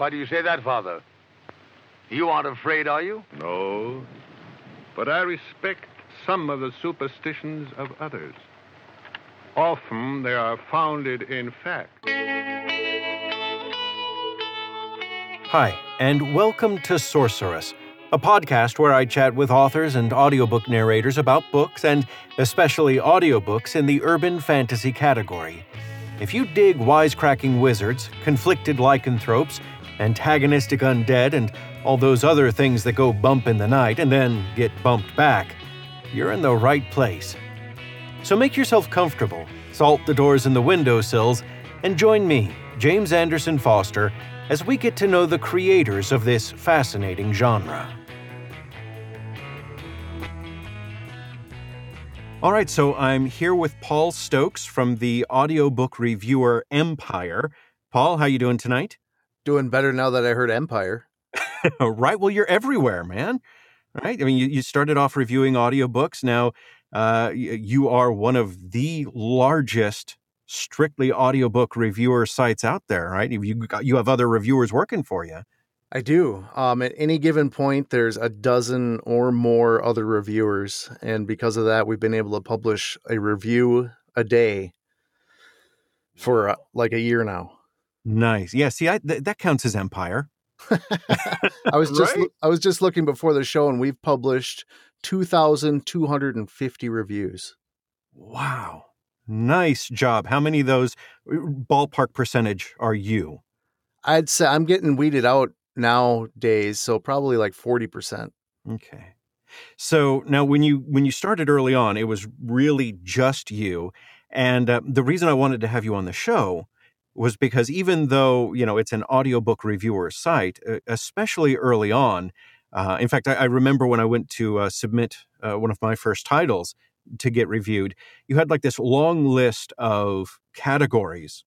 Why do you say that, Father? You aren't afraid, are you? No. But I respect some of the superstitions of others. Often they are founded in fact. Hi, and welcome to Sorceress, a podcast where I chat with authors and audiobook narrators about books and especially audiobooks in the urban fantasy category. If you dig wisecracking wizards, conflicted lycanthropes, antagonistic undead, and all those other things that go bump in the night and then get bumped back, you're in the right place. So make yourself comfortable, salt the doors and the windowsills, and join me, James Anderson Foster, as we get to know the creators of this fascinating genre. All right, so I'm here with Paul Stokes from the audiobook reviewer Empire. Paul, how you doing tonight? Doing better now that I heard Empire. right, well you're everywhere, man. Right? I mean, you, you started off reviewing audiobooks. Now, uh, you are one of the largest strictly audiobook reviewer sites out there, right? You got, you have other reviewers working for you. I do. Um, at any given point, there's a dozen or more other reviewers, and because of that, we've been able to publish a review a day for uh, like a year now. Nice. Yeah. See, I, th- that counts as empire. I was just right? I was just looking before the show, and we've published two thousand two hundred and fifty reviews. Wow. Nice job. How many of those uh, ballpark percentage are you? I'd say I'm getting weeded out nowadays, so probably like 40%. Okay. So now when you when you started early on, it was really just you. And uh, the reason I wanted to have you on the show was because even though, you know, it's an audiobook reviewer site, especially early on, uh, in fact, I, I, remember when I went to uh, submit uh, one of my first titles, to get reviewed, you had like this long list of categories,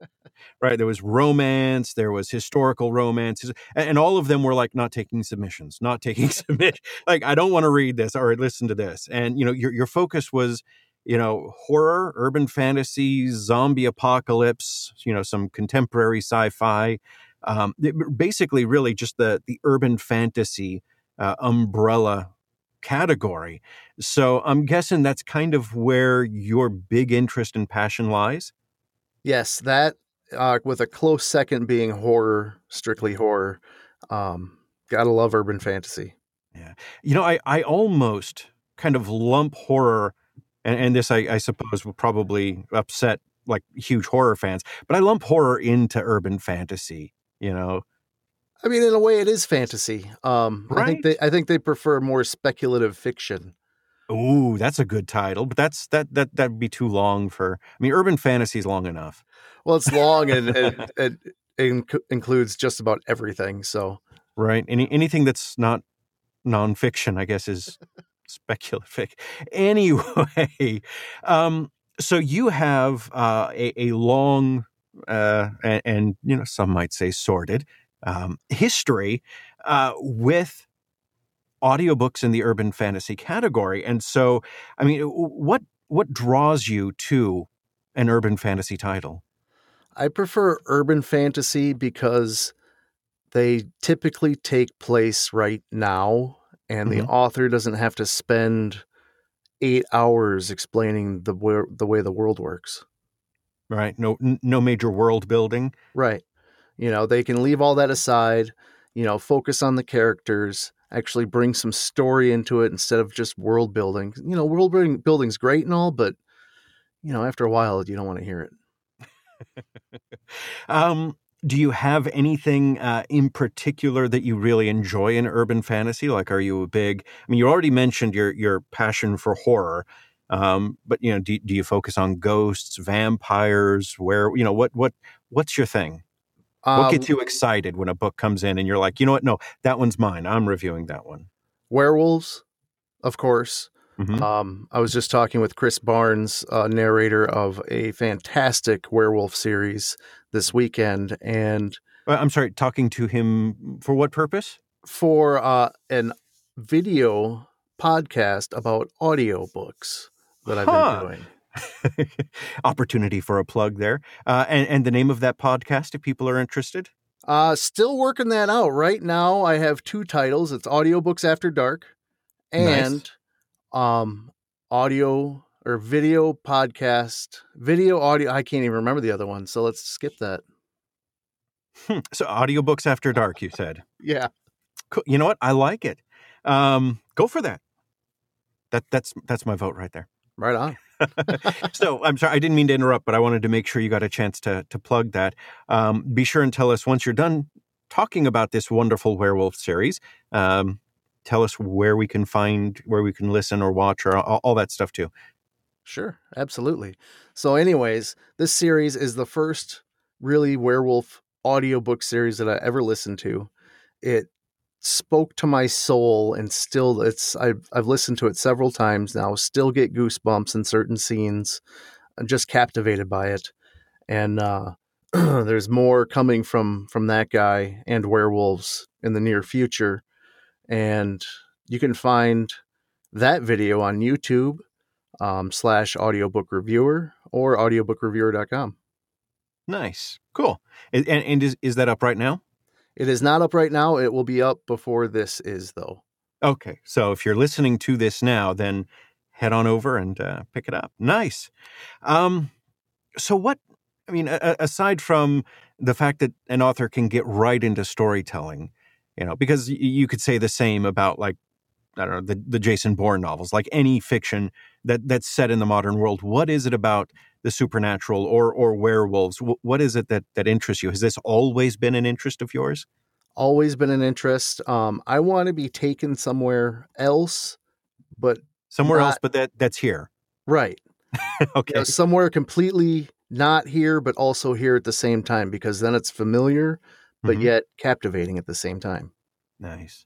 right? There was romance, there was historical romances, and all of them were like not taking submissions, not taking submit. Like I don't want to read this or listen to this, and you know your your focus was you know horror, urban fantasy, zombie apocalypse, you know some contemporary sci-fi. Um, basically, really just the the urban fantasy uh, umbrella category. So I'm guessing that's kind of where your big interest and passion lies. Yes, that uh, with a close second being horror, strictly horror. Um, gotta love urban fantasy. Yeah, you know, I I almost kind of lump horror, and, and this I, I suppose will probably upset like huge horror fans, but I lump horror into urban fantasy. You know, I mean, in a way, it is fantasy. Um, right? I think they I think they prefer more speculative fiction. Ooh, that's a good title, but that's that that that'd be too long for. I mean, urban fantasy is long enough. Well, it's long and it, it, it includes just about everything. So right, any anything that's not nonfiction, I guess, is speculative. Anyway, um, so you have uh, a, a long uh, and, and you know some might say sordid um, history uh, with audiobooks in the urban fantasy category. And so, I mean, what what draws you to an urban fantasy title? I prefer urban fantasy because they typically take place right now, and mm-hmm. the author doesn't have to spend eight hours explaining the the way the world works. Right. No. No major world building. Right. You know, they can leave all that aside, you know, focus on the characters, actually bring some story into it instead of just world building. You know, world building building's great and all, but you know, after a while you don't want to hear it. um do you have anything uh, in particular that you really enjoy in urban fantasy? Like, are you a big? I mean, you already mentioned your your passion for horror, um, but you know, do, do you focus on ghosts, vampires? Where you know what what what's your thing? What gets um you excited when a book comes in and you're like, you know what? No, that one's mine. I'm reviewing that one. Werewolves, of course. Mm-hmm. Um, I was just talking with Chris Barnes, uh, narrator of a fantastic werewolf series this weekend, and uh, I'm sorry, talking to him for what purpose? For uh, an video podcast about audiobooks that I've huh. been doing. opportunity for a plug there. Uh, and, and the name of that podcast, if people are interested? Uh, still working that out. Right now, I have two titles. It's Audiobooks After Dark and um, audio or video podcast, video audio. I can't even remember the other one. So let's skip that. Hmm. So audiobooks after dark, you said. Yeah. Cool. You know what? I like it. Um, go for that. That that's that's my vote right there. Right on. so I'm sorry, I didn't mean to interrupt, but I wanted to make sure you got a chance to to plug that. Um, be sure and tell us once you're done talking about this wonderful werewolf series. Um, tell us where we can find, where we can listen or watch, or all, all that stuff too. Sure, absolutely. So, anyways, this series is the first really werewolf audiobook series that I ever listened to. It spoke to my soul and still it's I've I've listened to it several times now, still get goosebumps in certain scenes. I'm just captivated by it. And uh there's more coming from from that guy and werewolves in the near future. And you can find that video on YouTube um, slash audiobook reviewer or audiobookreviewer.com. Nice. Cool. And, and is, is that up right now? It is not up right now. It will be up before this is, though. Okay. So if you're listening to this now, then head on over and uh, pick it up. Nice. Um, so, what, I mean, a- aside from the fact that an author can get right into storytelling, you know, because you could say the same about like, I don't know, the, the Jason Bourne novels, like any fiction that that's set in the modern world. What is it about the supernatural or or werewolves? what is it that that interests you? Has this always been an interest of yours? Always been an interest. Um, I want to be taken somewhere else, but somewhere not, else, but that that's here, right? okay, you know, somewhere completely not here, but also here at the same time, because then it's familiar, but mm-hmm. yet captivating at the same time. Nice.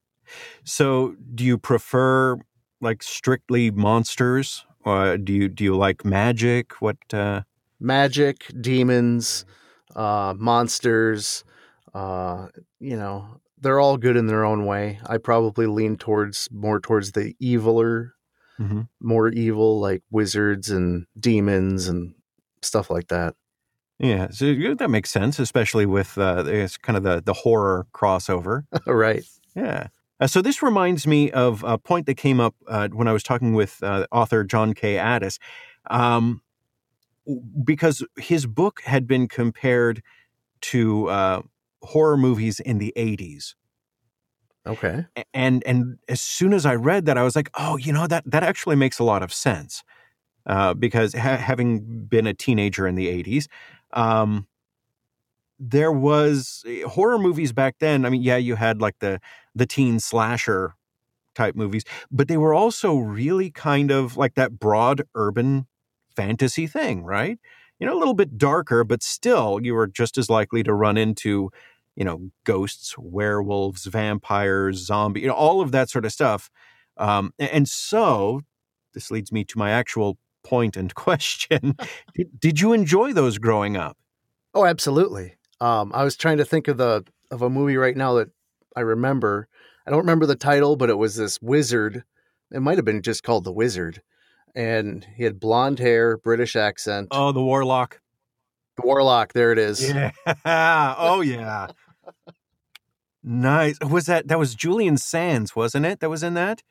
So, do you prefer like strictly monsters uh, do you do you like magic? What uh... magic, demons, uh, monsters? Uh, you know, they're all good in their own way. I probably lean towards more towards the eviler, mm-hmm. more evil, like wizards and demons and stuff like that. Yeah, so that makes sense, especially with uh, it's kind of the the horror crossover, right? Yeah. Uh, so this reminds me of a point that came up uh, when I was talking with uh, author John K. Addis, um, because his book had been compared to uh, horror movies in the '80s. Okay. And and as soon as I read that, I was like, oh, you know that that actually makes a lot of sense, uh, because ha- having been a teenager in the '80s. Um, there was eh, horror movies back then. I mean, yeah, you had like the the teen slasher type movies, but they were also really kind of like that broad urban fantasy thing, right? You know, a little bit darker, but still you were just as likely to run into, you know, ghosts, werewolves, vampires, zombie, you know, all of that sort of stuff. Um, and so this leads me to my actual point and question. did, did you enjoy those growing up? Oh, absolutely. Um, I was trying to think of the of a movie right now that I remember. I don't remember the title, but it was this wizard. It might have been just called The Wizard, and he had blonde hair, British accent. Oh, the Warlock. The Warlock. There it is. Yeah. oh yeah. nice. Was that that was Julian Sands, wasn't it? That was in that.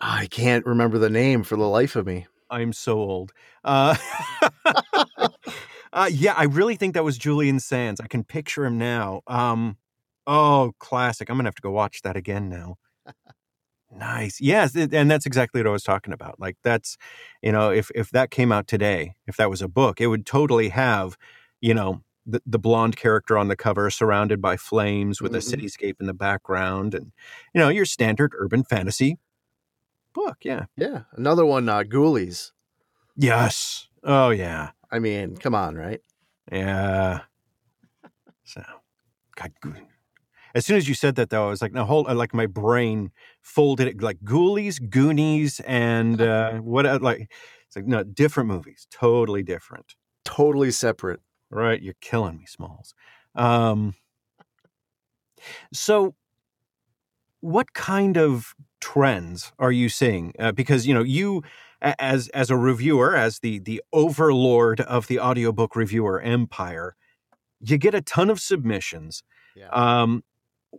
I can't remember the name for the life of me. I'm so old. Uh, uh, yeah, I really think that was Julian Sands. I can picture him now. Um, oh, classic. I'm gonna have to go watch that again now. nice. Yes, and that's exactly what I was talking about. Like that's, you know, if if that came out today, if that was a book, it would totally have, you know, the, the blonde character on the cover surrounded by flames with mm-hmm. a cityscape in the background and you know your standard urban fantasy book yeah yeah another one uh ghoulies yes oh yeah I mean, come on, right? Yeah. So, God, as soon as you said that, though, I was like, no, hold. Uh, like my brain folded it like Ghoulies, Goonies, and uh, what? Uh, like, it's like no, different movies, totally different, totally separate. Right? You're killing me, Smalls. Um, so, what kind of trends are you seeing? Uh, because you know you as as a reviewer, as the the overlord of the audiobook reviewer empire, you get a ton of submissions. Yeah. Um,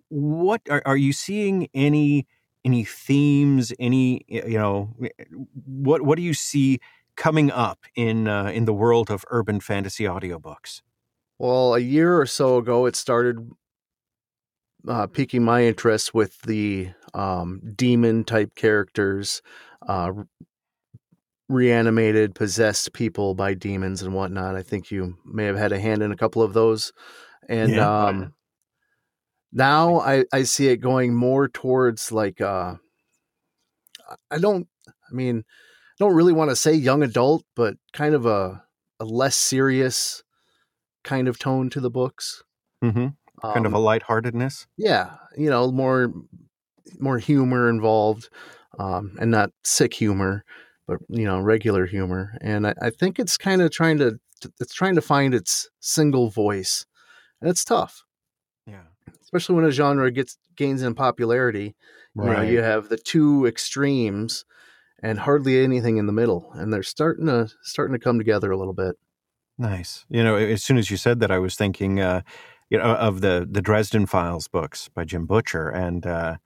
what are, are you seeing any any themes? Any you know what what do you see coming up in uh, in the world of urban fantasy audiobooks? Well, a year or so ago, it started uh, piquing my interest with the um, demon type characters, uh, reanimated, possessed people by demons and whatnot. I think you may have had a hand in a couple of those. And Yeah. um, now I, I see it going more towards like, uh, I don't, I mean, I don't really want to say young adult, but kind of a, a less serious kind of tone to the books. hmm Kind of Um, a lightheartedness. yeah you know more more humor involved um and not sick humor but you know regular humor and i, I think it's kind of trying to it's trying to find its single voice and it's tough. Especially when a genre gets gains in popularity you know you have the two extremes and hardly anything in the middle and they're starting to starting to come together a little bit Nice. You know, as soon as you said that, I was thinking, uh, you know, of the the Dresden Files books by Jim Butcher and uh,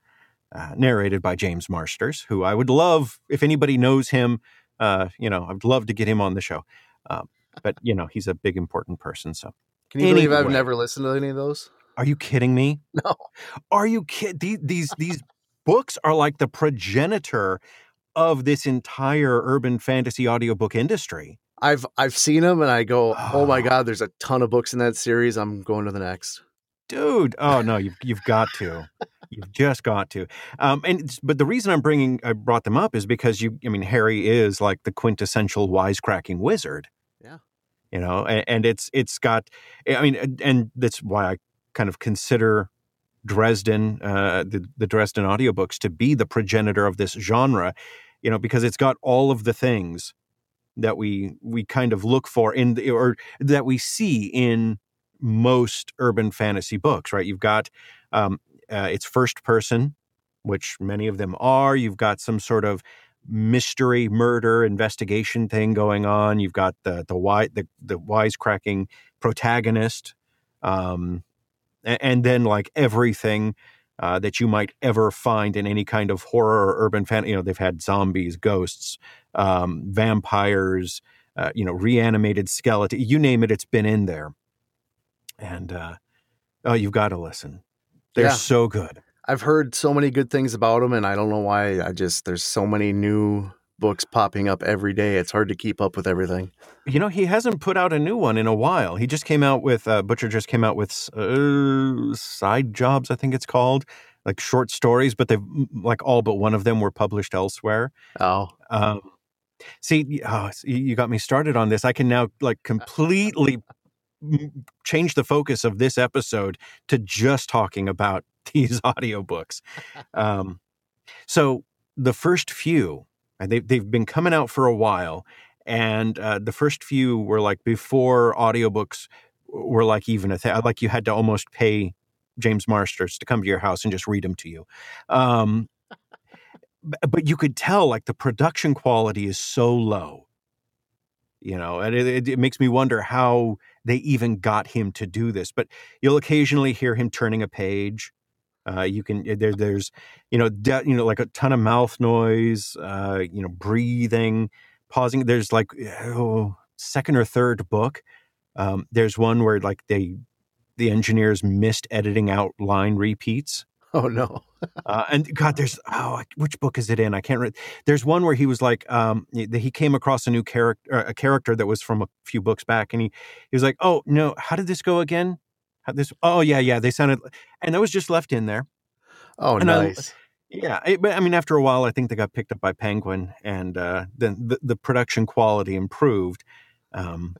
uh, narrated by James Marsters, who I would love if anybody knows him. Uh, you know, I'd love to get him on the show. Um, but you know, he's a big important person. So, can you believe i've never listened to any of those are you kidding me? no Are you kidding? These these these books are like the progenitor of this entire urban fantasy audiobook industry. I've I've seen them and I go, oh my Oh. god, there's a ton of books in that series. I'm going to the next. dude oh no you've, you've got to you've just got to um and but the reason i'm bringing i brought them up is because you i mean harry is like the quintessential wisecracking wizard Yeah. you know and, and it's it's got i mean and that's why i kind of consider dresden uh the, the dresden audiobooks to be the progenitor of this genre you know because it's got all of the things that we we kind of look for in the, or that we see in most urban fantasy books, right? You've got um, uh, it's first person, which many of them are. You've got some sort of mystery, murder, investigation thing going on. You've got the the wi- the, the wisecracking protagonist, um, and then like everything. Uh, that you might ever find in any kind of horror or urban fan. You know, they've had zombies, ghosts, um, vampires, uh, you know, reanimated skeleton. You name it, it's been in there. And uh, oh, you've got to listen. They're Yeah. so good. I've heard so many good things about them, and I don't know why. I just there's so many new books popping up every day. It's hard to keep up with everything. You know, he hasn't put out a new one in a while. He just came out with uh, Butcher just came out with uh, side jobs, I think it's called, like short stories, but they've like all but one of them were published elsewhere. Oh, Um, see, oh, you got me started on this. I can now like completely change the focus of this episode to just talking about these audiobooks. Um, so the first few, they've they've been coming out for a while, and uh, the first few were like before audiobooks were like even a thing. Like you had to almost pay James Marsters to come to your house and just read them to you. Um, but you could tell like the production quality is so low you know and it, it, it makes me wonder how they even got him to do this but you'll occasionally hear him turning a page uh, you can there, there's you know de- you know like a ton of mouth noise uh, you know breathing pausing there's like oh, second or third book um, there's one where like they the engineers missed editing out line repeats oh no. uh, and God, there's oh, which book is it in? I can't. Re- there's one where he was like, um, he he came across a new character, a character that was from a few books back, and he he was like, oh no, how did this go again? This? Oh yeah, yeah, they sounded, and that was just left in there. Oh, And I- nice. Yeah, it, but I mean, after a while, I think they got picked up by Penguin, and uh, then the, the production quality improved. Um,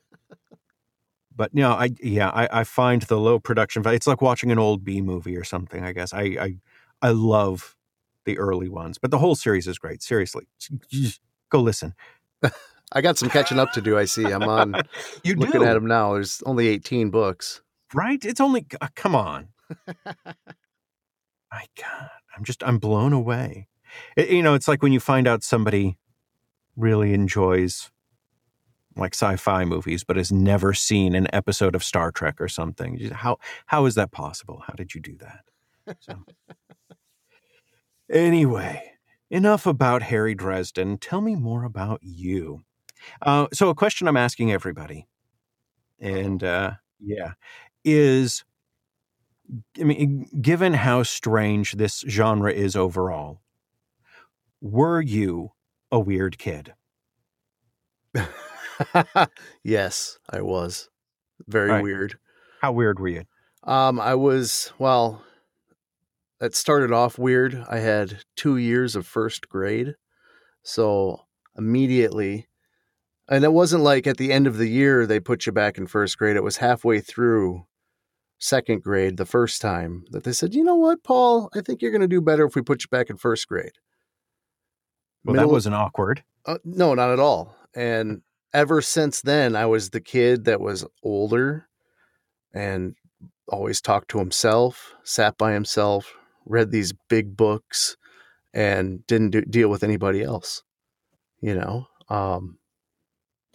but no, I yeah, I, I find the low production value. It's like watching an old B movie or something. I guess I I, I love the early ones, but the whole series is great. Seriously, Just go listen. I got some catching up to do. I see. I'm on You looking do at them now. There's only 18 books. Right? It's only uh, come on. My God, I'm just I'm blown away. It- you know, it's like when you find out somebody really enjoys like sci-fi movies, but has never seen an episode of Star Trek or something. How how is that possible? How did you do that? So, anyway, enough about Harry Dresden. Tell me more about you. Uh, so, a question I'm asking everybody, and uh, yeah, is I mean, given how strange this genre is overall, were you a weird kid? yes, I was. Very Right. weird. How weird were you? Um, I was well. It started off weird. I had two years of first grade, so immediately, and it wasn't like at the end of the year they put you back in first grade. It was halfway through second grade the first time that they said, "You know what, Paul? I think you're going to do better if we put you back in first grade." Well, Middle- that wasn't awkward. uh, no, not at all. And ever since then, I was the kid that was older and always talked to himself, sat by himself, read these big books, and didn't do, deal with anybody else. You know. Um,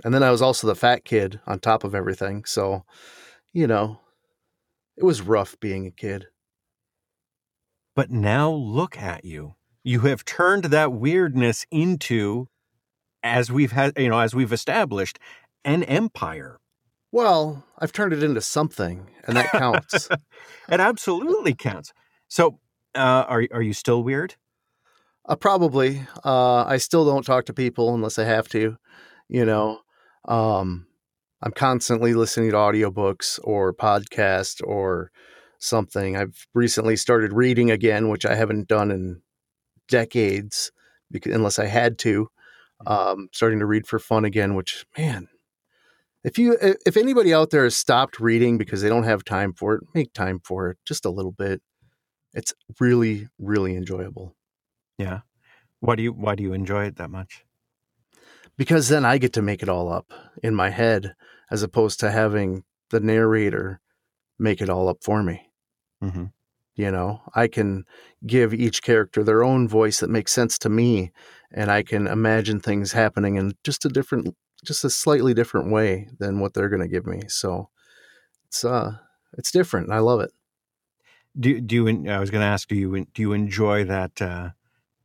and then I was also the fat kid on top of everything. So, you know, it was rough being a kid. But now look at you. You have turned that weirdness into, as we've had, you know, as we've established, an empire. Well, I've turned it into something, and that counts. It absolutely counts. So, uh, are are you still weird? Uh, probably. Uh, I still don't talk to people unless I have to. You know, um, I'm constantly listening to audiobooks or podcasts or something. I've recently started reading again, which I haven't done in decades, because, unless I had to. Um, starting to read for fun again, which man, if you if anybody out there has stopped reading because they don't have time for it, make time for it just a little bit. It's really really enjoyable. Yeah. Why do you Why do you enjoy it that much? Because then I get to make it all up in my head as opposed to having the narrator make it all up for me. hmm You know, I can give each character their own voice that makes sense to me, and I can imagine things happening in just a different, just a slightly different way than what they're going to give me. So it's uh, it's different, and I love it. Do do you? I was going to ask. Do you do you enjoy that uh,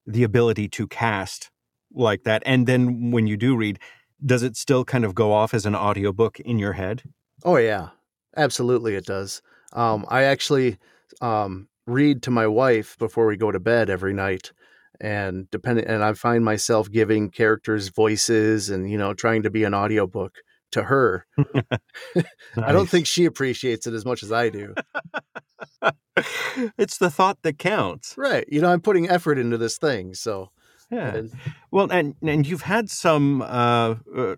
the ability to cast like that? And then when you do read, does it still kind of go off as an audiobook in your head? Oh yeah, absolutely it does. Um, I actually um, read to my wife before we go to bed every night, and depending, and I find myself giving characters voices and you know trying to be an audiobook to her. I don't think she appreciates it as much as I do. it's the thought that counts. right? You know, I'm putting effort into this thing, so Yeah. Well, and and you've had some. Uh, uh,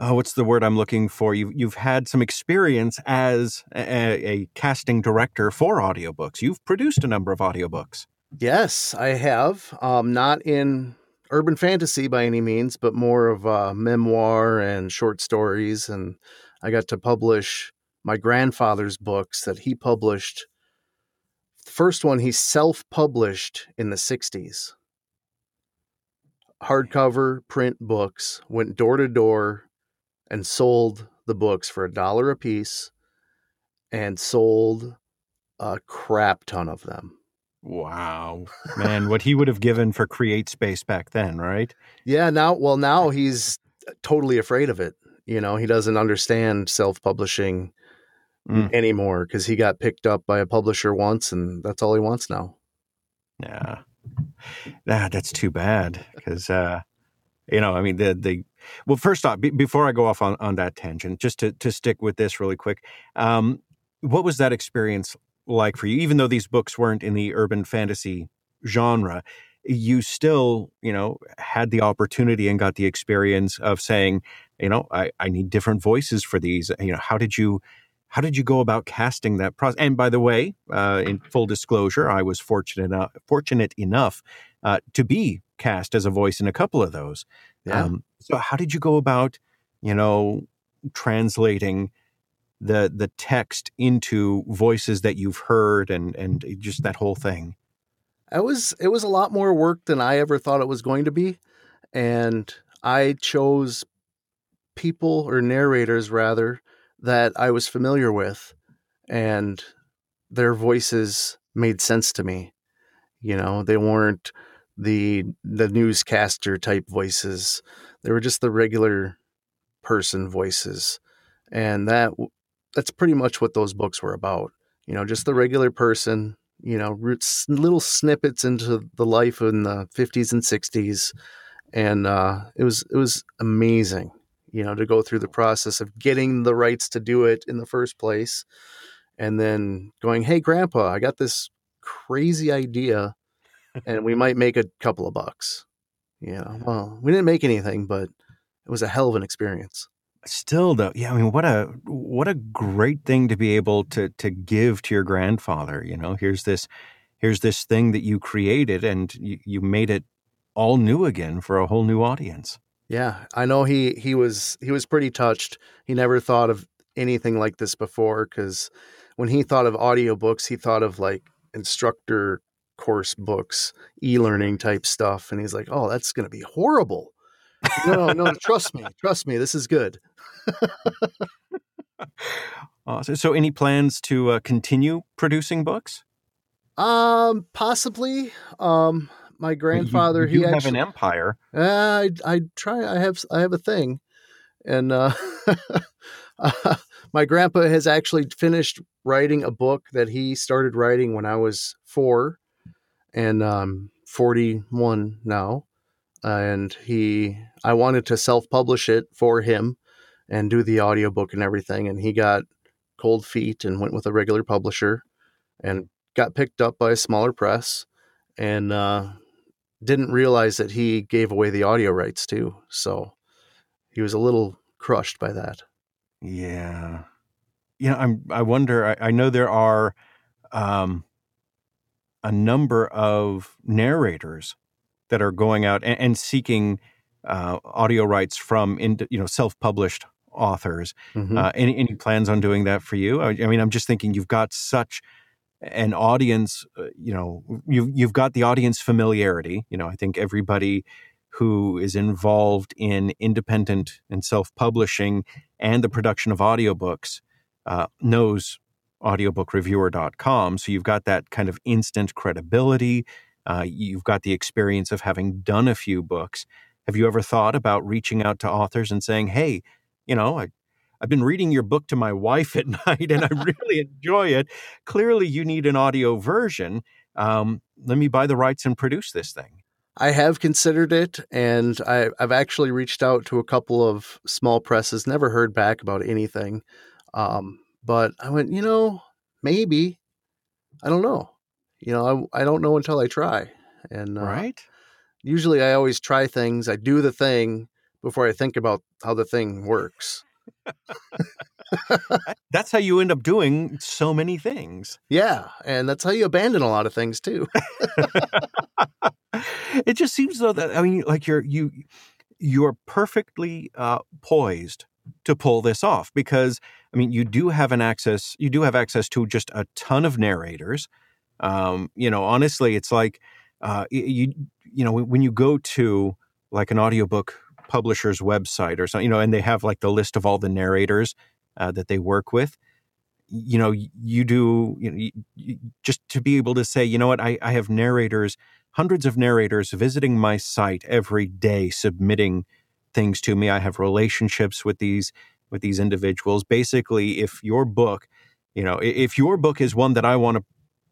oh, what's the word I'm looking for? You you've had some experience as a, a casting director for audiobooks. You've produced a number of audiobooks. Yes, I have. Um, not in urban fantasy by any means, but more of uh, memoir and short stories. And I got to publish my grandfather's books that he published. The first one he self published in the 60s. Hardcover print books, went door to door and sold the books for a dollar a piece and sold a crap ton of them. Wow, man, what he would have given for Create Space back then, right? Yeah, now well now he's totally afraid of it. You know, he doesn't understand self-publishing Mm. anymore because he got picked up by a publisher once and that's all he wants now. Yeah, ah, that's too bad because uh, you know, I mean, the the well, first off, be, before I go off on, on that tangent, just to to stick with this really quick, um, what was that experience like for you? Even though these books weren't in the urban fantasy genre, you still, you know, had the opportunity and got the experience of saying, you know, I, I need different voices for these. You know, how did you how did you go about casting that process? And by the way, uh, in full disclosure, I was fortunate enough, fortunate enough uh, to be cast as a voice in a couple of those. Yeah. Um, so how did you go about, you know, translating the the text into voices that you've heard and and just that whole thing? It was it was a lot more work than I ever thought it was going to be. And I chose people or narrators rather that I was familiar with and their voices made sense to me. You know, they weren't the the newscaster type voices. They were just the regular person voices. And that that's pretty much what those books were about. You know, just the regular person, you know, little snippets into the life in the 50s and 60s and uh, it was it was amazing you know to go through the process of getting the rights to do it in the first place and then going hey grandpa i got this crazy idea and we might make a couple of bucks. You know well we didn't make anything but it was a hell of an experience. Still though yeah i mean what a what a great thing to be able to to give to your grandfather you know? Here's this here's this thing that you created and you, you made it all new again for a whole new audience yeah i know he he was he was pretty touched he never thought of anything like this before because when he thought of audiobooks he thought of like instructor course books e-learning type stuff and he's like oh that's going to be horrible no no trust me trust me this is good awesome. So, any plans to uh, continue producing books? Um, possibly. Um, my grandfather, you, you he have actually, an empire. Uh, I I try. I have I have a thing, and uh, uh, my grandpa has actually finished writing a book that he started writing when I was four, and um, forty one now, and he I wanted to self publish it for him and do the audiobook and everything. And he got cold feet and went with a regular publisher and got picked up by a smaller press and uh, didn't realize that he gave away the audio rights too. So he was a little crushed by that. Yeah. You know, I'm, I wonder, I, I know there are um, a number of narrators that are going out and, and seeking uh, audio rights from, in, you know, self-published authors. Mm-hmm. Uh, any, any plans on doing that for you? I, I, mean, I'm just thinking you've got such an audience. Uh, you know, you've you've got the audience familiarity. You know, I think everybody who is involved in independent and self-publishing and the production of audiobooks uh, knows audiobookreviewer.com. So you've got that kind of instant credibility. Uh, you've got the experience of having done a few books. Have you ever thought about reaching out to authors and saying, "Hey, you know, I, I've been reading your book to my wife at night and I really enjoy it. Clearly, you need an audio version. Um, let me buy the rights and produce this thing. I have considered it, and I, have actually reached out to a couple of small presses. Never heard back about anything, um, but I went, you know, maybe. I don't know. You know, I, I don't know until I try. And uh, right. Usually, I always try things. I do the thing, before I think about how the thing works. That's how you end up doing so many things. Yeah, and that's how you abandon a lot of things too. it just seems though that I mean, like you're you you're perfectly uh, poised to pull this off because I mean, you do have an access you do have access to just a ton of narrators. Um, you know, honestly, it's like uh, you you know when you go to like an audiobook publisher's website or something, you know, and they have like the list of all the narrators uh, that they work with. You know, you do you know, you, you, just to be able to say, you know what, I, I have narrators, hundreds of narrators visiting my site every day, submitting things to me. I have relationships with these with these individuals. Basically, if your book, you know, if your book is one that I want to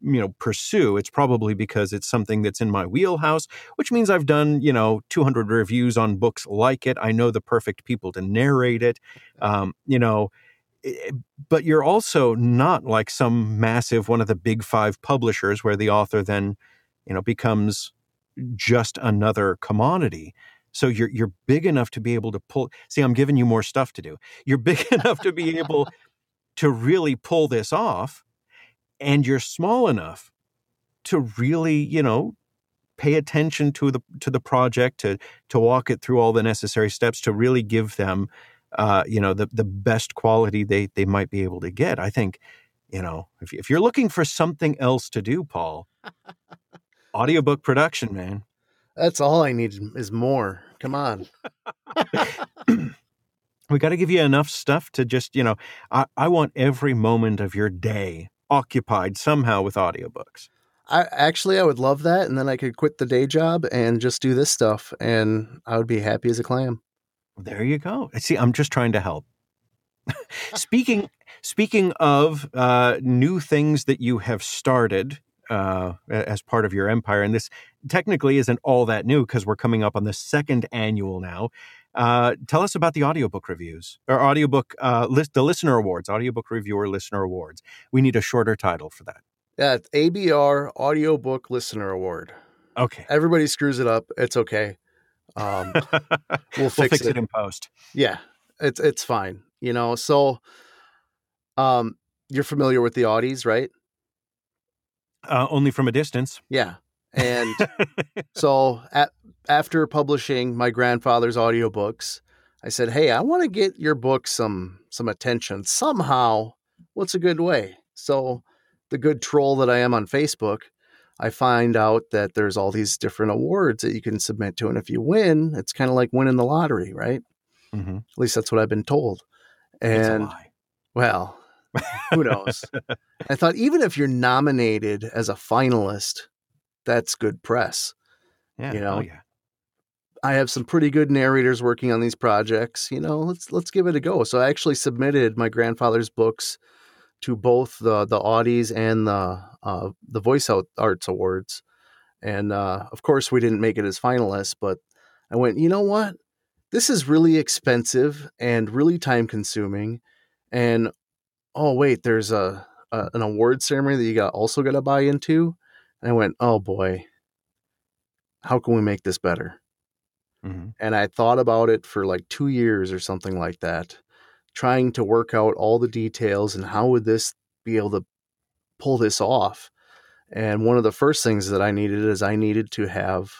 you know pursue it's probably because it's something that's in my wheelhouse which means i've done you know 200 reviews on books like it. I know the perfect people to narrate it um, you know but you're also not like some massive one of the big five publishers where the author then you know becomes just another commodity. So you're you're big enough to be able to pull see i'm giving you more stuff to do. You're big enough to be able to really pull this off and you're small enough to really, you know, pay attention to the to the project to to walk it through all the necessary steps to really give them uh, you know the the best quality they they might be able to get. I think you know if if you're looking for something else to do, Paul, audiobook production, man. That's all I need is more. Come on. we got to give you enough stuff to just, you know, I, I want every moment of your day occupied somehow with audiobooks. I actually I would love that, and then I could quit the day job and just do this stuff, and I would be happy as a clam. There you go. See, I'm just trying to help. speaking speaking of uh, new things that you have started uh, as part of your empire, and this technically isn't all that new because we're coming up on the second annual now. Uh, tell us about the audiobook reviews or audiobook uh, list, the listener awards, audiobook reviewer listener awards. We need a shorter title for that. Yeah, ABR Audiobook Listener Award. Okay. Everybody screws it up. It's okay. Um, we'll, we'll fix, fix it. it in post. Yeah, it's it's fine. You know, so um, you're familiar with the Audies, right? Uh, only from a distance. Yeah. And so at, after publishing my grandfather's audiobooks, I said, "Hey, I want to get your book some some attention somehow. What's a good way?" So, the good troll that I am on Facebook, I find out that there's all these different awards that you can submit to, and if you win, it's kind of like winning the lottery, right? Mm-hmm. At least that's what I've been told. And well, who knows? I thought even if you're nominated as a finalist, that's good press. Yeah. you know, oh, yeah. I have some pretty good narrators working on these projects. You know, let's let's give it a go. So I actually submitted my grandfather's books to both the the Audies and the uh, the Voice Out Arts Awards, and uh, of course we didn't make it as finalists. But I went, you know what? This is really expensive and really time consuming, and oh wait, there's a, a an award ceremony that you got also got to buy into. And I went, oh boy, how can we make this better? hmm and I thought about it for like two years or something like that, trying to work out all the details and how would this be able to pull this off. And one of the first things that I needed is I needed to have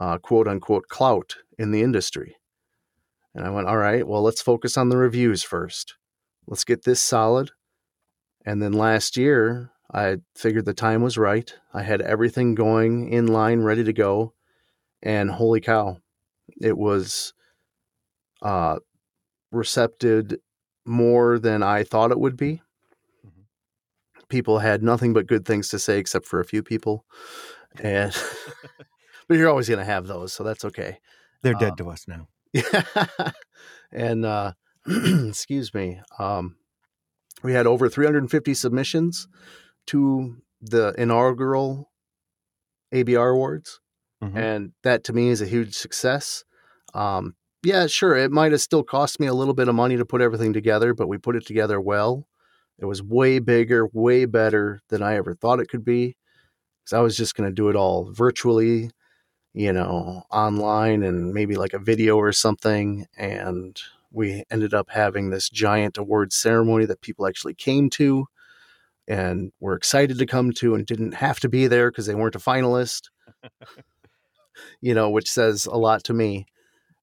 uh, quote unquote clout in the industry. And I went, all right, well, let's focus on the reviews first. Let's get this solid. And then last year, I figured the time was right. I had everything going in line, ready to go. And holy cow, it was uh, recepted more than I thought it would be. Mhm. People had nothing but good things to say, except for a few people, and but you're always going to have those, so that's okay. They're Uh, dead to us now. Yeah, and uh, excuse me, um, we had over 350 submissions to the inaugural ABR awards Mhm. and that to me is a huge success. Um, yeah, sure, it might have still cost me a little bit of money to put everything together, but we put it together well. It was way bigger, way better than I ever thought it could be. Because I was just going to do it all virtually, you know, online and maybe like a video or something. And we ended up having this giant award ceremony that people actually came to and were excited to come to and didn't have to be there because they weren't a finalist you know, which says a lot to me.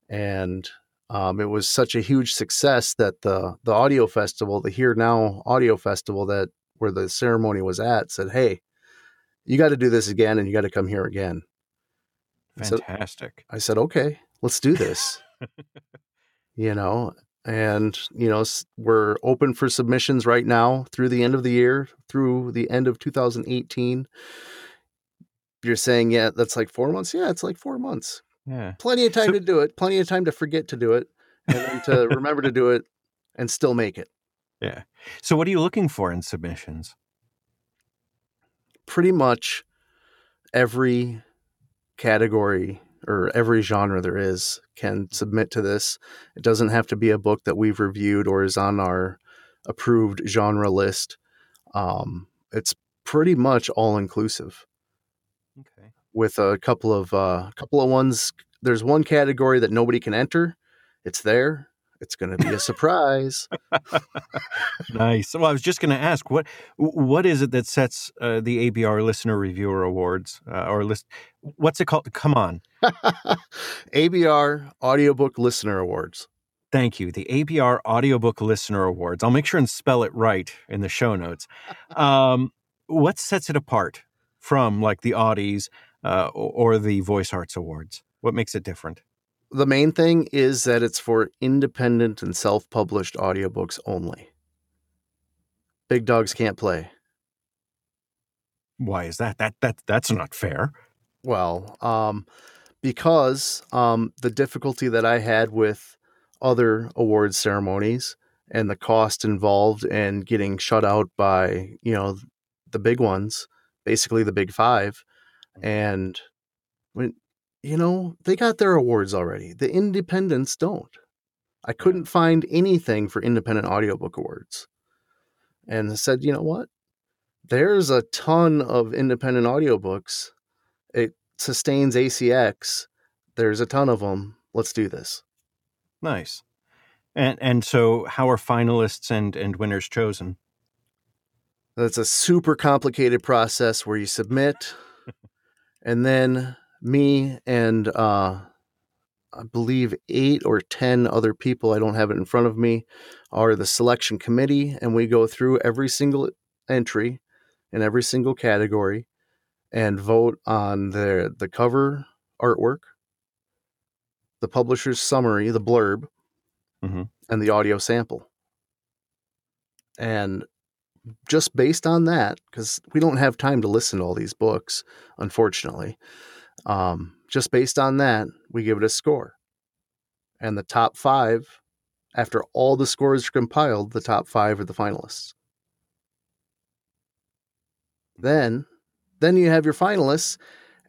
And um, it was such a huge success that the the audio festival, the HEAR Now Audio Festival, that where the ceremony was at, said, "Hey, you got to do this again, and you got to come here again." Fantastic. I said, "Okay, let's do this." you know, and you know, we're open for submissions right now through the end of the year, through the end of 2018. You're saying, yeah, that's like four months. Yeah, it's like four months. yeah. plenty of time So- to do it plenty of time to forget to do it and then to remember to do it and still make it Yeah. So, what are you looking for in submissions? pretty much every category or every genre there is can submit to this. It doesn't have to be a book that we've reviewed or is on our approved genre list. Um, it's pretty much all inclusive. Okay. with a couple of uh, couple of ones there's one category that nobody can enter. It's there it's going to be a surprise Nice. Well, I was just going to ask what what is it that sets uh, the ABR Listener Reviewer Awards uh, or list? What's it called? Come on. ABR Audiobook Listener Awards. Thank you. The ABR Audiobook Listener Awards. I'll make sure and spell it right in the show notes. Um, what sets it apart from like the Audies uh, or or the Voice Arts Awards? What makes it different? The main thing is that it's for independent and self-published audiobooks only. Big dogs can't play. Why is that? That that that's not fair. Well, um, because um, the difficulty that I had with other award ceremonies and the cost involved and getting shut out by you know the big ones, basically the big five, and when you know they got their awards already. The independents don't. I couldn't find anything for independent audiobook awards. And I said, you know what? There's a ton of independent audiobooks. It sustains ACX. There's a ton of them. Let's do this. Nice. And and so how are finalists and and winners chosen? That's a super complicated process where you submit and then me and uh I believe eight or 10 other people, I don't have it in front of me, are the selection committee. And we go through every single entry in every single category and vote on the, the cover artwork, the publisher's summary, the blurb, Mhm. and the audio sample. And just based on that, because we don't have time to listen to all these books, unfortunately. Um, just based on that, we give it a score. And the top five, after all the scores are compiled, the top five are the finalists. Then, then you have your finalists,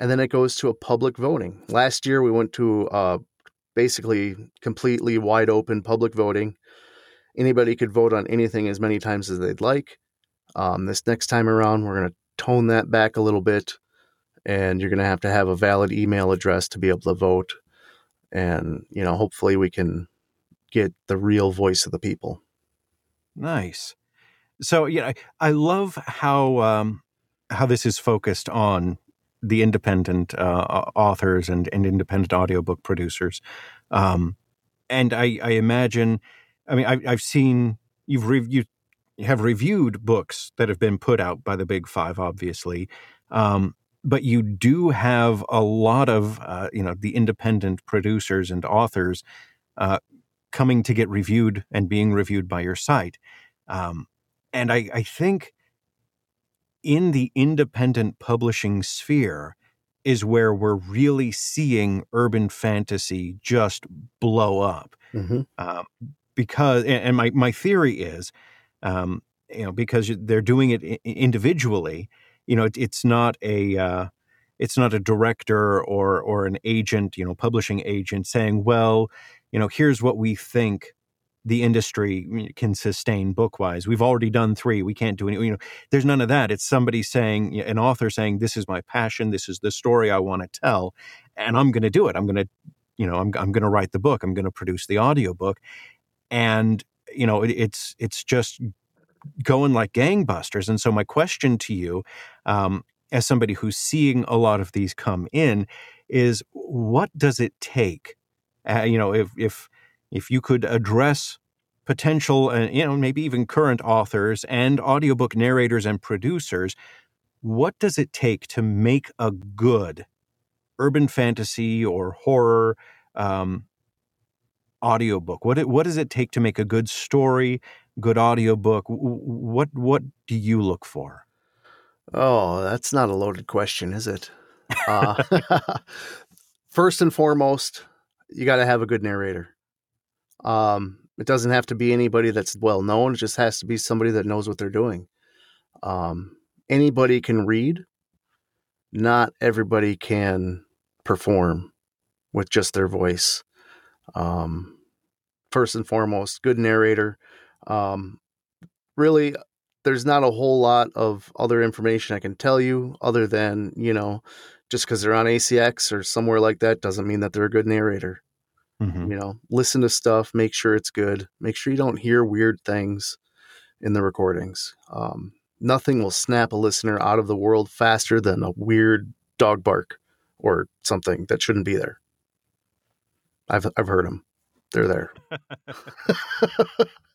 and then it goes to a public voting. Last year, we went to uh, basically completely wide open public voting. Anybody could vote on anything as many times as they'd like. Um, this next time around, we're going to tone that back a little bit, and you're going to have to have a valid email address to be able to vote. And you know, hopefully, we can get the real voice of the people. Nice. So yeah, I, love how um, how this is focused on the independent uh, authors and, and independent audiobook producers. Um, and I, I imagine, I mean, I, I've seen you've re- you have reviewed books that have been put out by the Big Five, obviously, um, but you do have a lot of uh, you know the independent producers and authors uh, coming to get reviewed and being reviewed by your site. Um, and I, I think in the independent publishing sphere is where we're really seeing urban fantasy just blow up. Mm-hmm. Um, because, and, my, my theory is, um, you know, because they're doing it individually, you know, it, it's not a, uh, it's not a director or or an agent, you know, publishing agent saying, well, you know, here's what we think the industry can sustain book wise. We've already done three. We can't do any. You know, there's none of that. It's somebody saying, an author saying, "This is my passion. This is the story I want to tell, and I'm going to do it. I'm going to, you know, I'm I'm going to write the book. I'm going to produce the audiobook." And you know, it, it's it's just going like gangbusters. And so my question to you, um, as somebody who's seeing a lot of these come in, is what does it take? Uh, you know, if if if you could address potential and uh, you know maybe even current authors and audiobook narrators and producers what does it take to make a good urban fantasy or horror um, audiobook what it, what does it take to make a good story good audiobook what what do you look for oh that's not a loaded question is it uh, first and foremost you got to have a good narrator um, it doesn't have to be anybody that's well known. It just has to be somebody that knows what they're doing. Um, anybody can read. Not everybody can perform with just their voice. Um, first and foremost, good narrator. Um, really, there's not a whole lot of other information I can tell you other than, you know, just because they're on ACX or somewhere like that doesn't mean that they're a good narrator. Mm-hmm. You know, listen to stuff, make sure it's good, make sure you don't hear weird things in the recordings. Um, nothing will snap a listener out of the world faster than a weird dog bark or something that shouldn't be there. I've I've heard them; they're there.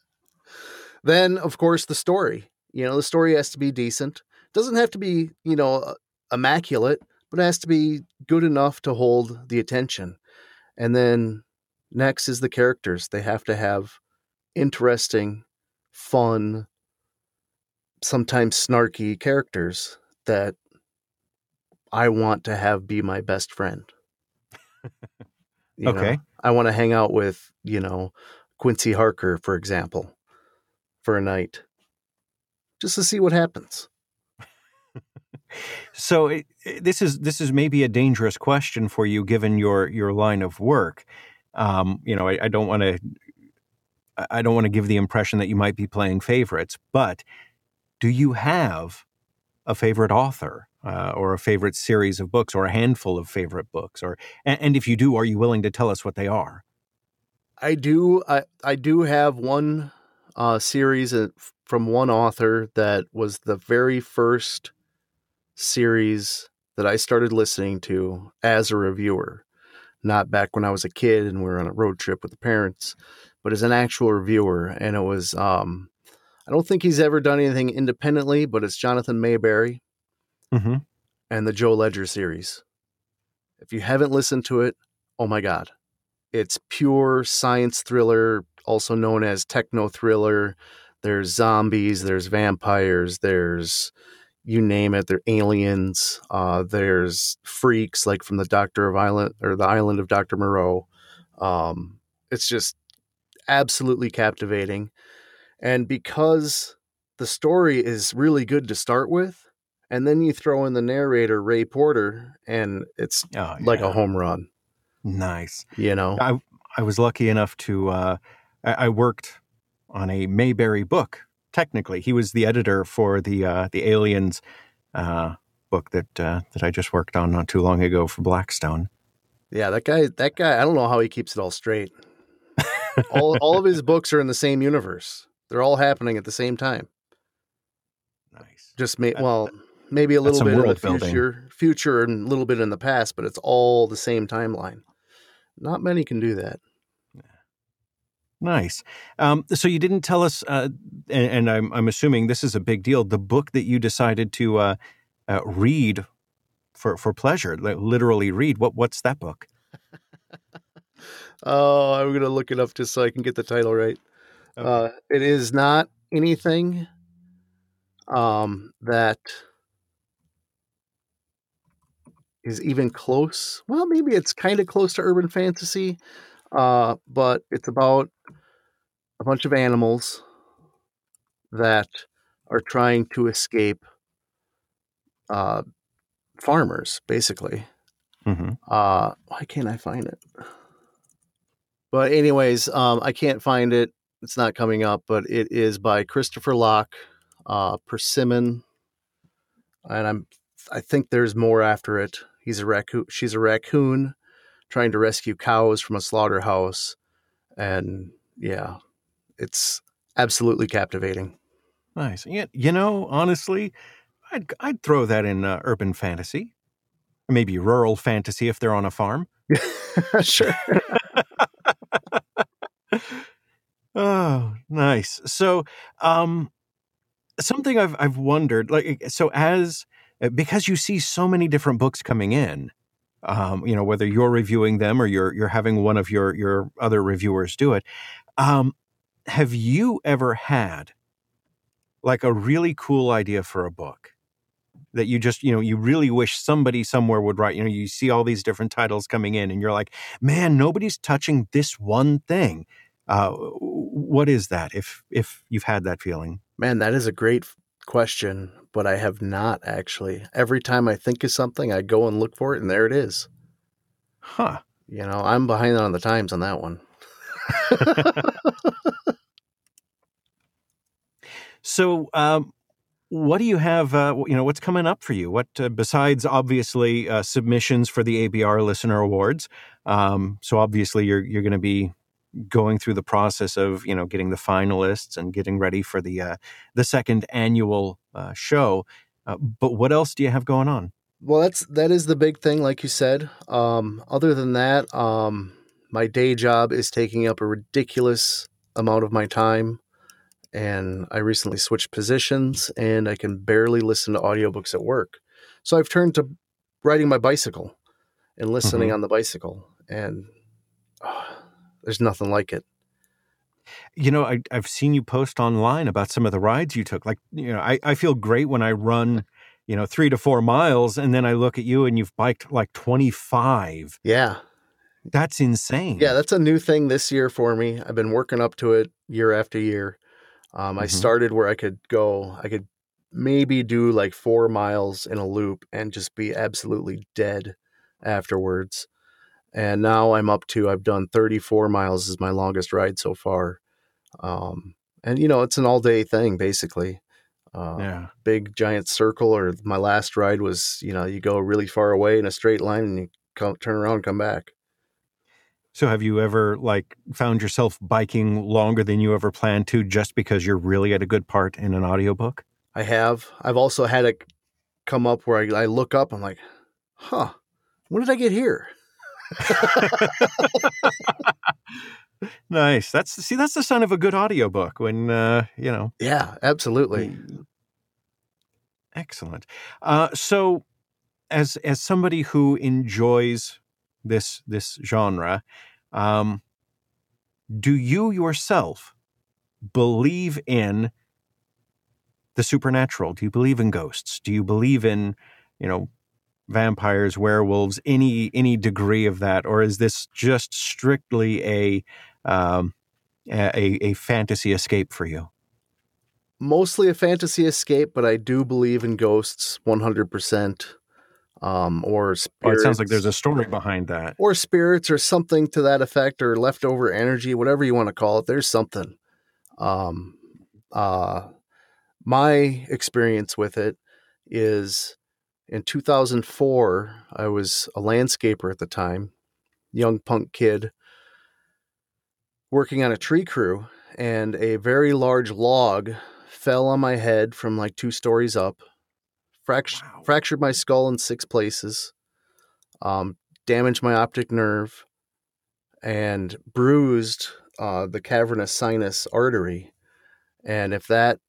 then, of course, the story. You know, the story has to be decent. Doesn't have to be you know uh, immaculate, but it has to be good enough to hold the attention. And then Next is the characters. They have to have interesting, fun, sometimes snarky characters that I want to have be my best friend. Okay. know, I want to hang out with, you know, Quincy Harker, for example, for a night, just to see what happens. So it, it- this is this is maybe a dangerous question for you, given your your line of work. Um, you know, I, I don't want to. I don't want to give the impression that you might be playing favorites, but do you have a favorite author uh, or a favorite series of books or a handful of favorite books? Or and, and if you do, are you willing to tell us what they are? I do. I I do have one uh, series uh, from one author that was the very first series that I started listening to as a reviewer. Not back when I was a kid and we were on a road trip with the parents, but as an actual reviewer. And it was. Um, I don't think he's ever done anything independently, but it's Jonathan Maberry Mm-hmm. and the Joe Ledger series. If you haven't listened to it, oh my God. It's pure science thriller, also known as techno thriller. There's zombies, there's vampires, there's you name it, There are aliens, uh, there's freaks like from the Doctor of Island or the Island of Dr. Moreau. Um, it's just absolutely captivating. And because the story is really good to start with, and then you throw in the narrator Ray Porter, and it's Oh, like a home run. nice. You know, I I was lucky enough to uh, I, I worked on a Maberry book. Technically, he was the editor for the uh, the Aliens uh, book that uh, that I just worked on not too long ago for Blackstone. yeah, that guy, that guy. I don't know how he keeps it all straight. all all of his books are in the same universe. They're all happening at the same time. Nice. Just may, That- well, maybe a little bit in the building. future, future, and a little bit in the past, but it's all the same timeline. Not many can do that. Nice. Um, so you didn't tell us, uh, and, and I'm I'm assuming this is a big deal. The book that you decided to uh, uh, read for for pleasure, like literally read. What what's that book? Oh, I'm gonna look it up just so I can get the title right. Uh, it is not anything um, that is even close. Well, maybe it's kind of close to urban fantasy, uh, but it's about a bunch of animals that are trying to escape uh, farmers, basically. hmm Uh, why can't I find it? But anyways, um, I can't find it. It's not coming up, but it is by Christopher Locke, uh, Persimmon, and I'm. I think there's more after it. He's a raccoon. She's a raccoon trying to rescue cows from a slaughterhouse, and yeah, it's absolutely captivating. Nice. Yeah, you know, honestly, I'd I'd throw that in uh, urban fantasy, maybe rural fantasy if they're on a farm. sure. Oh, nice. So, um, something I've I've wondered, like, so as uh, because you see so many different books coming in, um, you know, whether you're reviewing them or you're you're having one of your your other reviewers do it, um, have you ever had like a really cool idea for a book that you just you know you really wish somebody somewhere would write? You know, you see all these different titles coming in, and you're like, man, nobody's touching this one thing. Uh, what is that? If if you've had that feeling, Man, that is a great question, but I have not actually. Every time I think of something, I go and look for it, and there it is. huh? You know, I'm behind on the times on that one. So, um, what do you have? Uh, you know, what's coming up for you? What uh, besides obviously uh, submissions for the ABR Listener Awards? Um, so obviously, you're you're going to be going through the process of you know getting the finalists and getting ready for the uh, the second annual uh, show. Uh, but what else do you have going on? Well, that's that is the big thing, like you said. Um, other than that, um, my day job is taking up a ridiculous amount of my time, and I recently switched positions, and I can barely listen to audiobooks at work. So I've turned to riding my bicycle and listening Mhm. on the bicycle, and ah, there's nothing like it. You know, I, I've seen you post online about some of the rides you took. Like, you know, I, I feel great when I run, you know, three to four miles, and then I look at you and you've biked like 25. Yeah. That's insane. Yeah, that's a new thing this year for me. I've been working up to it year after year. Um, I Mhm. started where I could go, I could maybe do like four miles in a loop and just be absolutely dead afterwards. And now I'm up to, I've done 34 miles is my longest ride so far. Um, and you know, it's an all day thing basically. Uh, Yeah. Big giant circle, or my last ride was, you know, you go really far away in a straight line and you come, turn around, and come back. So have you ever like found yourself biking longer than you ever planned to just because you're really at a good part in an audiobook? I have. I've also had it come up where I, I look up. I'm like, huh, when did I get here? Nice. That's see that's the sign of a good audiobook when uh, you know, Yeah, absolutely. Excellent. Uh, so, as as somebody who enjoys this this genre, um, do you yourself believe in the supernatural? Do you believe in ghosts? Do you believe in you know vampires, werewolves, any any degree of that, or is this just strictly a um, a, a fantasy escape for you? Mostly a fantasy escape, but I do believe in ghosts 100%. Um, or Or spirits. it sounds like there's a story behind that. or spirits or something to that effect or leftover energy whatever you want to call it there's something um uh my experience with it is in 2004 i was a landscaper at the time young punk kid working on a tree crew and a very large log fell on my head from like two stories up fract- Wow. fractured my skull in six places um, damaged my optic nerve and bruised uh, the cavernous sinus artery. And if that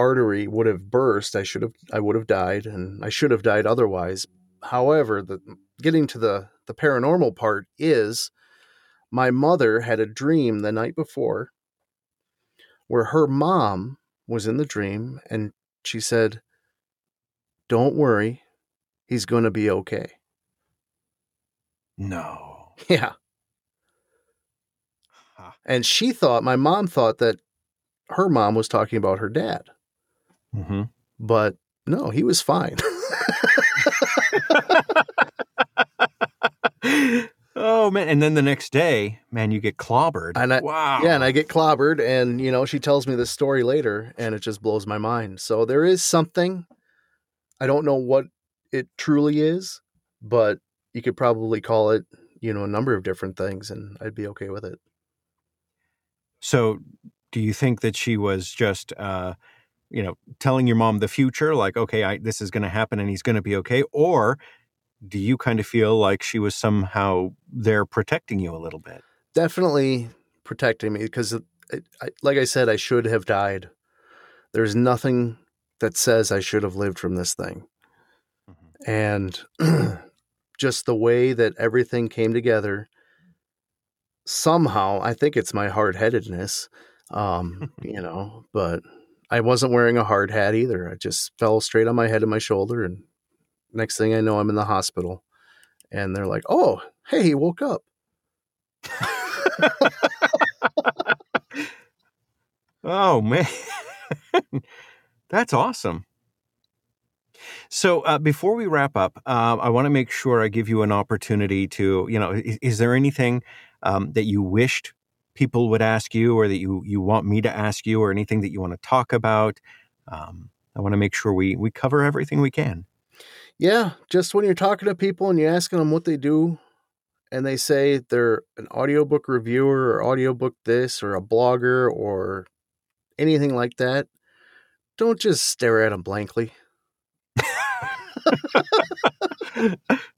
artery would have burst, I should have I would have died, and I should have died otherwise. However, the getting to the the paranormal part is my mother had a dream the night before where her mom was in the dream and she said, "Don't worry, he's going to be okay." No. Yeah. Huh. And she thought, my mom thought that her mom was talking about her dad, hmm but no, he was fine. oh man! And then the next day, man, you get clobbered. And I- wow. yeah, and I get clobbered, and you know, she tells me this story later, and it just blows my mind. So there is something. I don't know what it truly is, but you could probably call it, you know, a number of different things, and I'd be okay with it. So, do you think that she was just, uh, you know, telling your mom the future, like, okay, I, this is going to happen, and he's going to be okay, or do you kind of feel like she was somehow there protecting you a little bit? definitely protecting me because it, it, I, like i said i should have died. There's nothing that says i should have lived from this thing. And just the way that everything came together somehow i think it's my hard-headedness um you know but i wasn't wearing a hard hat either. I just fell straight on my head and my shoulder and next thing i know i'm in the hospital. And they're like oh hey he woke up. Oh man, that's awesome. So uh, before we wrap up, uh, I want to make sure I give you an opportunity to, you know, is, is there anything um, that you wished people would ask you, or that you you want me to ask you, or anything that you want to talk about? Um, I want to make sure we we cover everything we can. Yeah, just when you're talking to people and you're asking them what they do, and they say they're an audiobook reviewer or audiobook this or a blogger or anything like that, don't just stare at them blankly.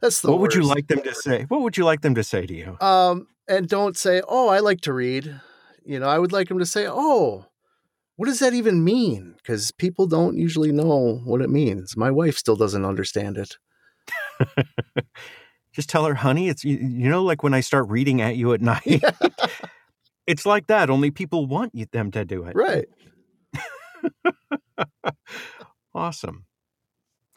That's the what would you like them to say? What would you like them to say to you? Um, and don't say, "Oh, I like to read." You know, I would like them to say, "Oh, what does that even mean?" Because people don't usually know what it means. My wife still doesn't understand it. Just tell her, honey, it's, you, you know, like when I start reading at you at night. it's like that, only people want you, them to do it. Right. awesome.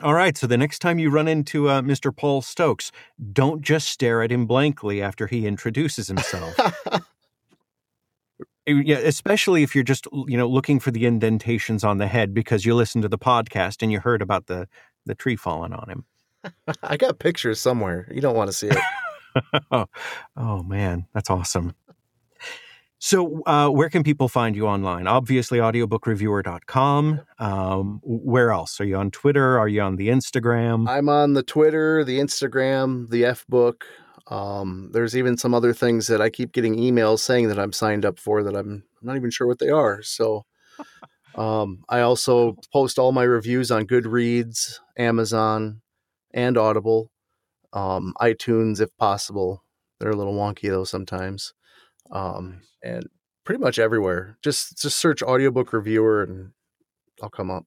All right. So the next time you run into uh, Mr. Paul Stokes, don't just stare at him blankly after he introduces himself. yeah, especially if you're just you know looking for the indentations on the head because you listened to the podcast and you heard about the the tree falling on him. I got pictures somewhere. You don't want to see it. oh, oh man, that's awesome. So, uh, where can people find you online? Obviously, audiobookreviewer.com. Um, where else? Are you on Twitter? Are you on the Instagram? I'm on the Twitter, the Instagram, the F book. Um, there's even some other things that I keep getting emails saying that I'm signed up for that I'm not even sure what they are. So, um, I also post all my reviews on Goodreads, Amazon, and Audible, um, iTunes if possible. They're a little wonky though sometimes um, and pretty much everywhere. Just just search audiobook reviewer and I'll come up.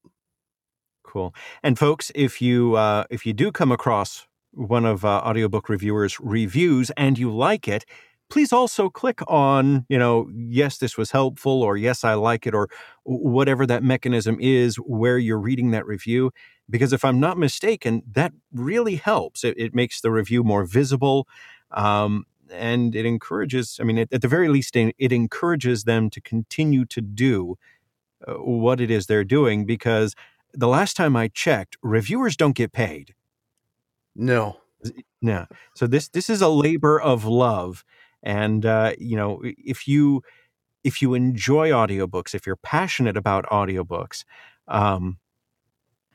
Cool. And folks, if you uh, if you do come across one of uh, audiobook reviewers reviews and you like it, please also click on, you know, yes, this was helpful, or yes, I like it, or whatever that mechanism is where you're reading that review. Because if I'm not mistaken, that really helps. It, it makes the review more visible. Um, and it encourages i mean at, at the very least it encourages them to continue to do uh, what it is they're doing because the last time i checked reviewers don't get paid. No. No. So this this is a labor of love and uh, you know if you if you enjoy audiobooks if you're passionate about audiobooks um,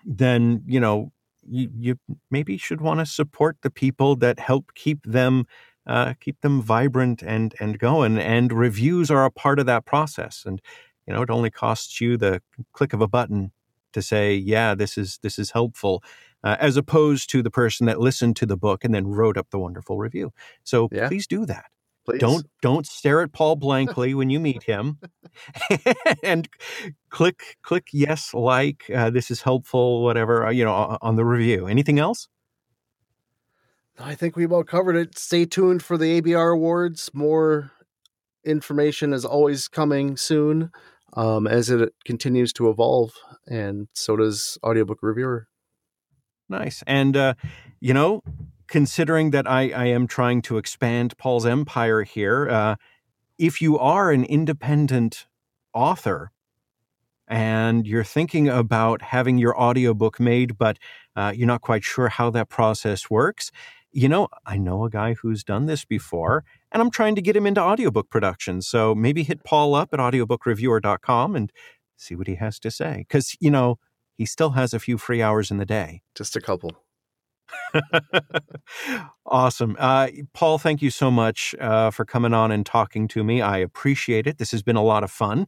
then you know you, you maybe should want to support the people that help keep them uh, keep them vibrant and and going. And reviews are a part of that process. And you know, it only costs you the click of a button to say, "Yeah, this is this is helpful," uh, as opposed to the person that listened to the book and then wrote up the wonderful review. So yeah. please do that. Please. Don't don't stare at Paul blankly when you meet him, and click click yes like uh, this is helpful whatever uh, you know on the review. Anything else? I think we about covered it. Stay tuned for the ABR Awards. More information is always coming soon um, as it continues to evolve, and so does Audiobook Reviewer. Nice. And, uh, you know, considering that I, I am trying to expand Paul's empire here, uh, if you are an independent author and you're thinking about having your audiobook made, but uh, you're not quite sure how that process works, you know, I know a guy who's done this before, and I'm trying to get him into audiobook production. So maybe hit Paul up at audiobookreviewer.com and see what he has to say. Because, you know, he still has a few free hours in the day. Just a couple. awesome. Uh, Paul, thank you so much uh, for coming on and talking to me. I appreciate it. This has been a lot of fun.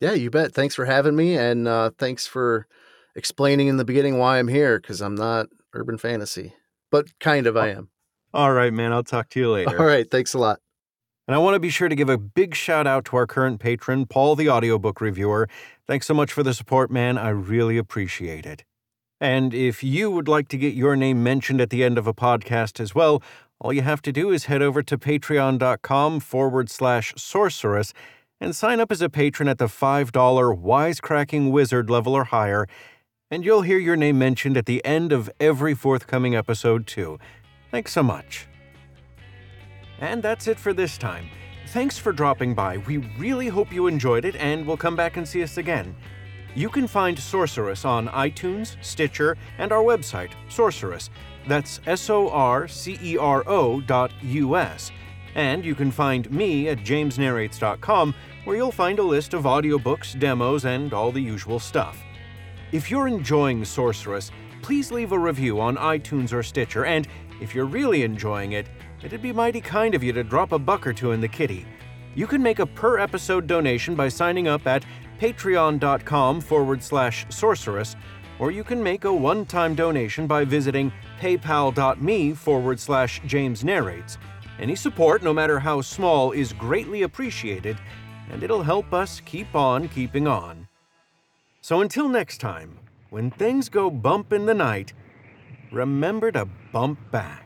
Yeah, you bet. Thanks for having me. And uh, thanks for explaining in the beginning why I'm here because I'm not urban fantasy but kind of I oh, am. All right, man. I'll talk to you later. All right. Thanks a lot. And I want to be sure to give a big shout out to our current patron, Paul the audiobook reviewer. Thanks so much for the support, man. I really appreciate it. And if you would like to get your name mentioned at the end of a podcast as well, all you have to do is head over to patreon.com forward slash sorcerous and sign up as a patron at the $5 wisecracking wizard level or higher and you'll hear your name mentioned at the end of every forthcoming episode, too. Thanks so much. And that's it for this time. Thanks for dropping by. We really hope you enjoyed it and will come back and see us again. You can find Sorcerous on iTunes, Stitcher, and our website, Sorcerous. That's S O R C E R O dot U S. And you can find me at jamesnarrates.com, where you'll find a list of audiobooks, demos, and all the usual stuff. If you're enjoying Sorcerous, please leave a review on iTunes or Stitcher, and if you're really enjoying it, it'd be mighty kind of you to drop a buck or two in the kitty. You can make a per episode donation by signing up at patreon.com forward slash sorcerous, or you can make a one time donation by visiting paypal.me forward slash James narrates. Any support, no matter how small, is greatly appreciated, and it'll help us keep on keeping on. So until next time, when things go bump in the night, remember to bump back.